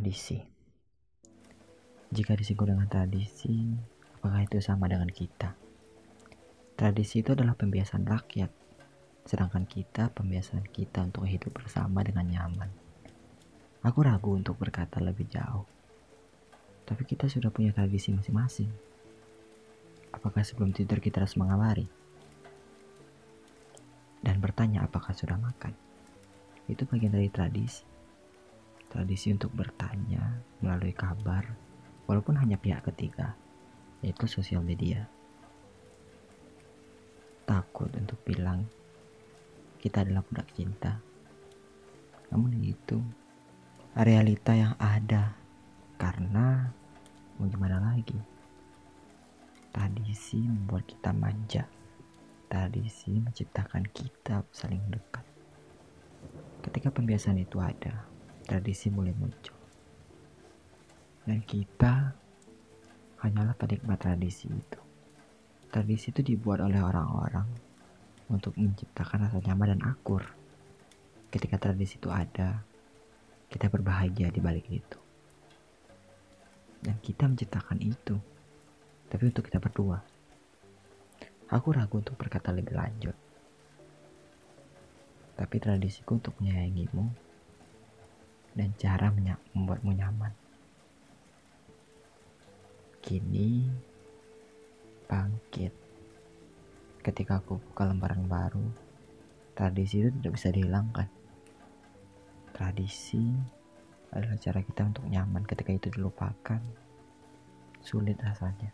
Tradisi. Jika disinggung dengan tradisi, apakah itu sama dengan kita? Tradisi itu adalah pembiasaan rakyat, sedangkan kita pembiasaan kita untuk hidup bersama dengan nyaman. Aku ragu untuk berkata lebih jauh, tapi kita sudah punya tradisi masing-masing. Apakah sebelum tidur kita harus mengabari? Dan bertanya apakah sudah makan? Itu bagian dari tradisi tradisi untuk bertanya melalui kabar, walaupun hanya pihak ketiga, yaitu sosial media. Takut untuk bilang kita adalah budak cinta. Namun itu realita yang ada karena mau gimana lagi? Tradisi membuat kita manja. Tradisi menciptakan kita saling dekat. Ketika pembiasaan itu ada, tradisi mulai muncul. Dan kita hanyalah penikmat tradisi itu. Tradisi itu dibuat oleh orang-orang untuk menciptakan rasa nyaman dan akur. Ketika tradisi itu ada, kita berbahagia di balik itu. Dan kita menciptakan itu. Tapi untuk kita berdua. Aku ragu untuk berkata lebih lanjut. Tapi tradisiku untuk menyayangimu dan cara membuatmu nyaman. Kini bangkit. Ketika aku buka lembaran baru, tradisi itu tidak bisa dihilangkan. Tradisi adalah cara kita untuk nyaman ketika itu dilupakan. Sulit rasanya.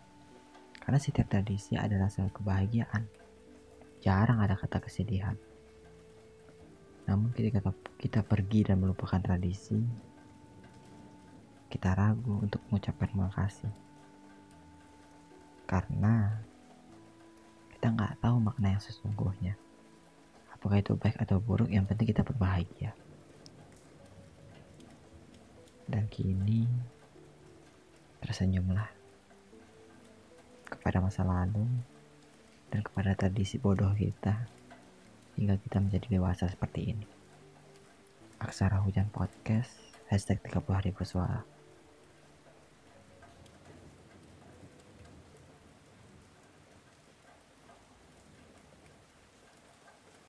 Karena setiap tradisi ada rasa kebahagiaan. Jarang ada kata kesedihan. Namun ketika kita pergi dan melupakan tradisi, kita ragu untuk mengucapkan terima kasih. Karena kita nggak tahu makna yang sesungguhnya. Apakah itu baik atau buruk, yang penting kita berbahagia. Dan kini tersenyumlah kepada masa lalu dan kepada tradisi bodoh kita hingga kita menjadi dewasa seperti ini. Aksara Hujan Podcast, hashtag 30 hari bersuara.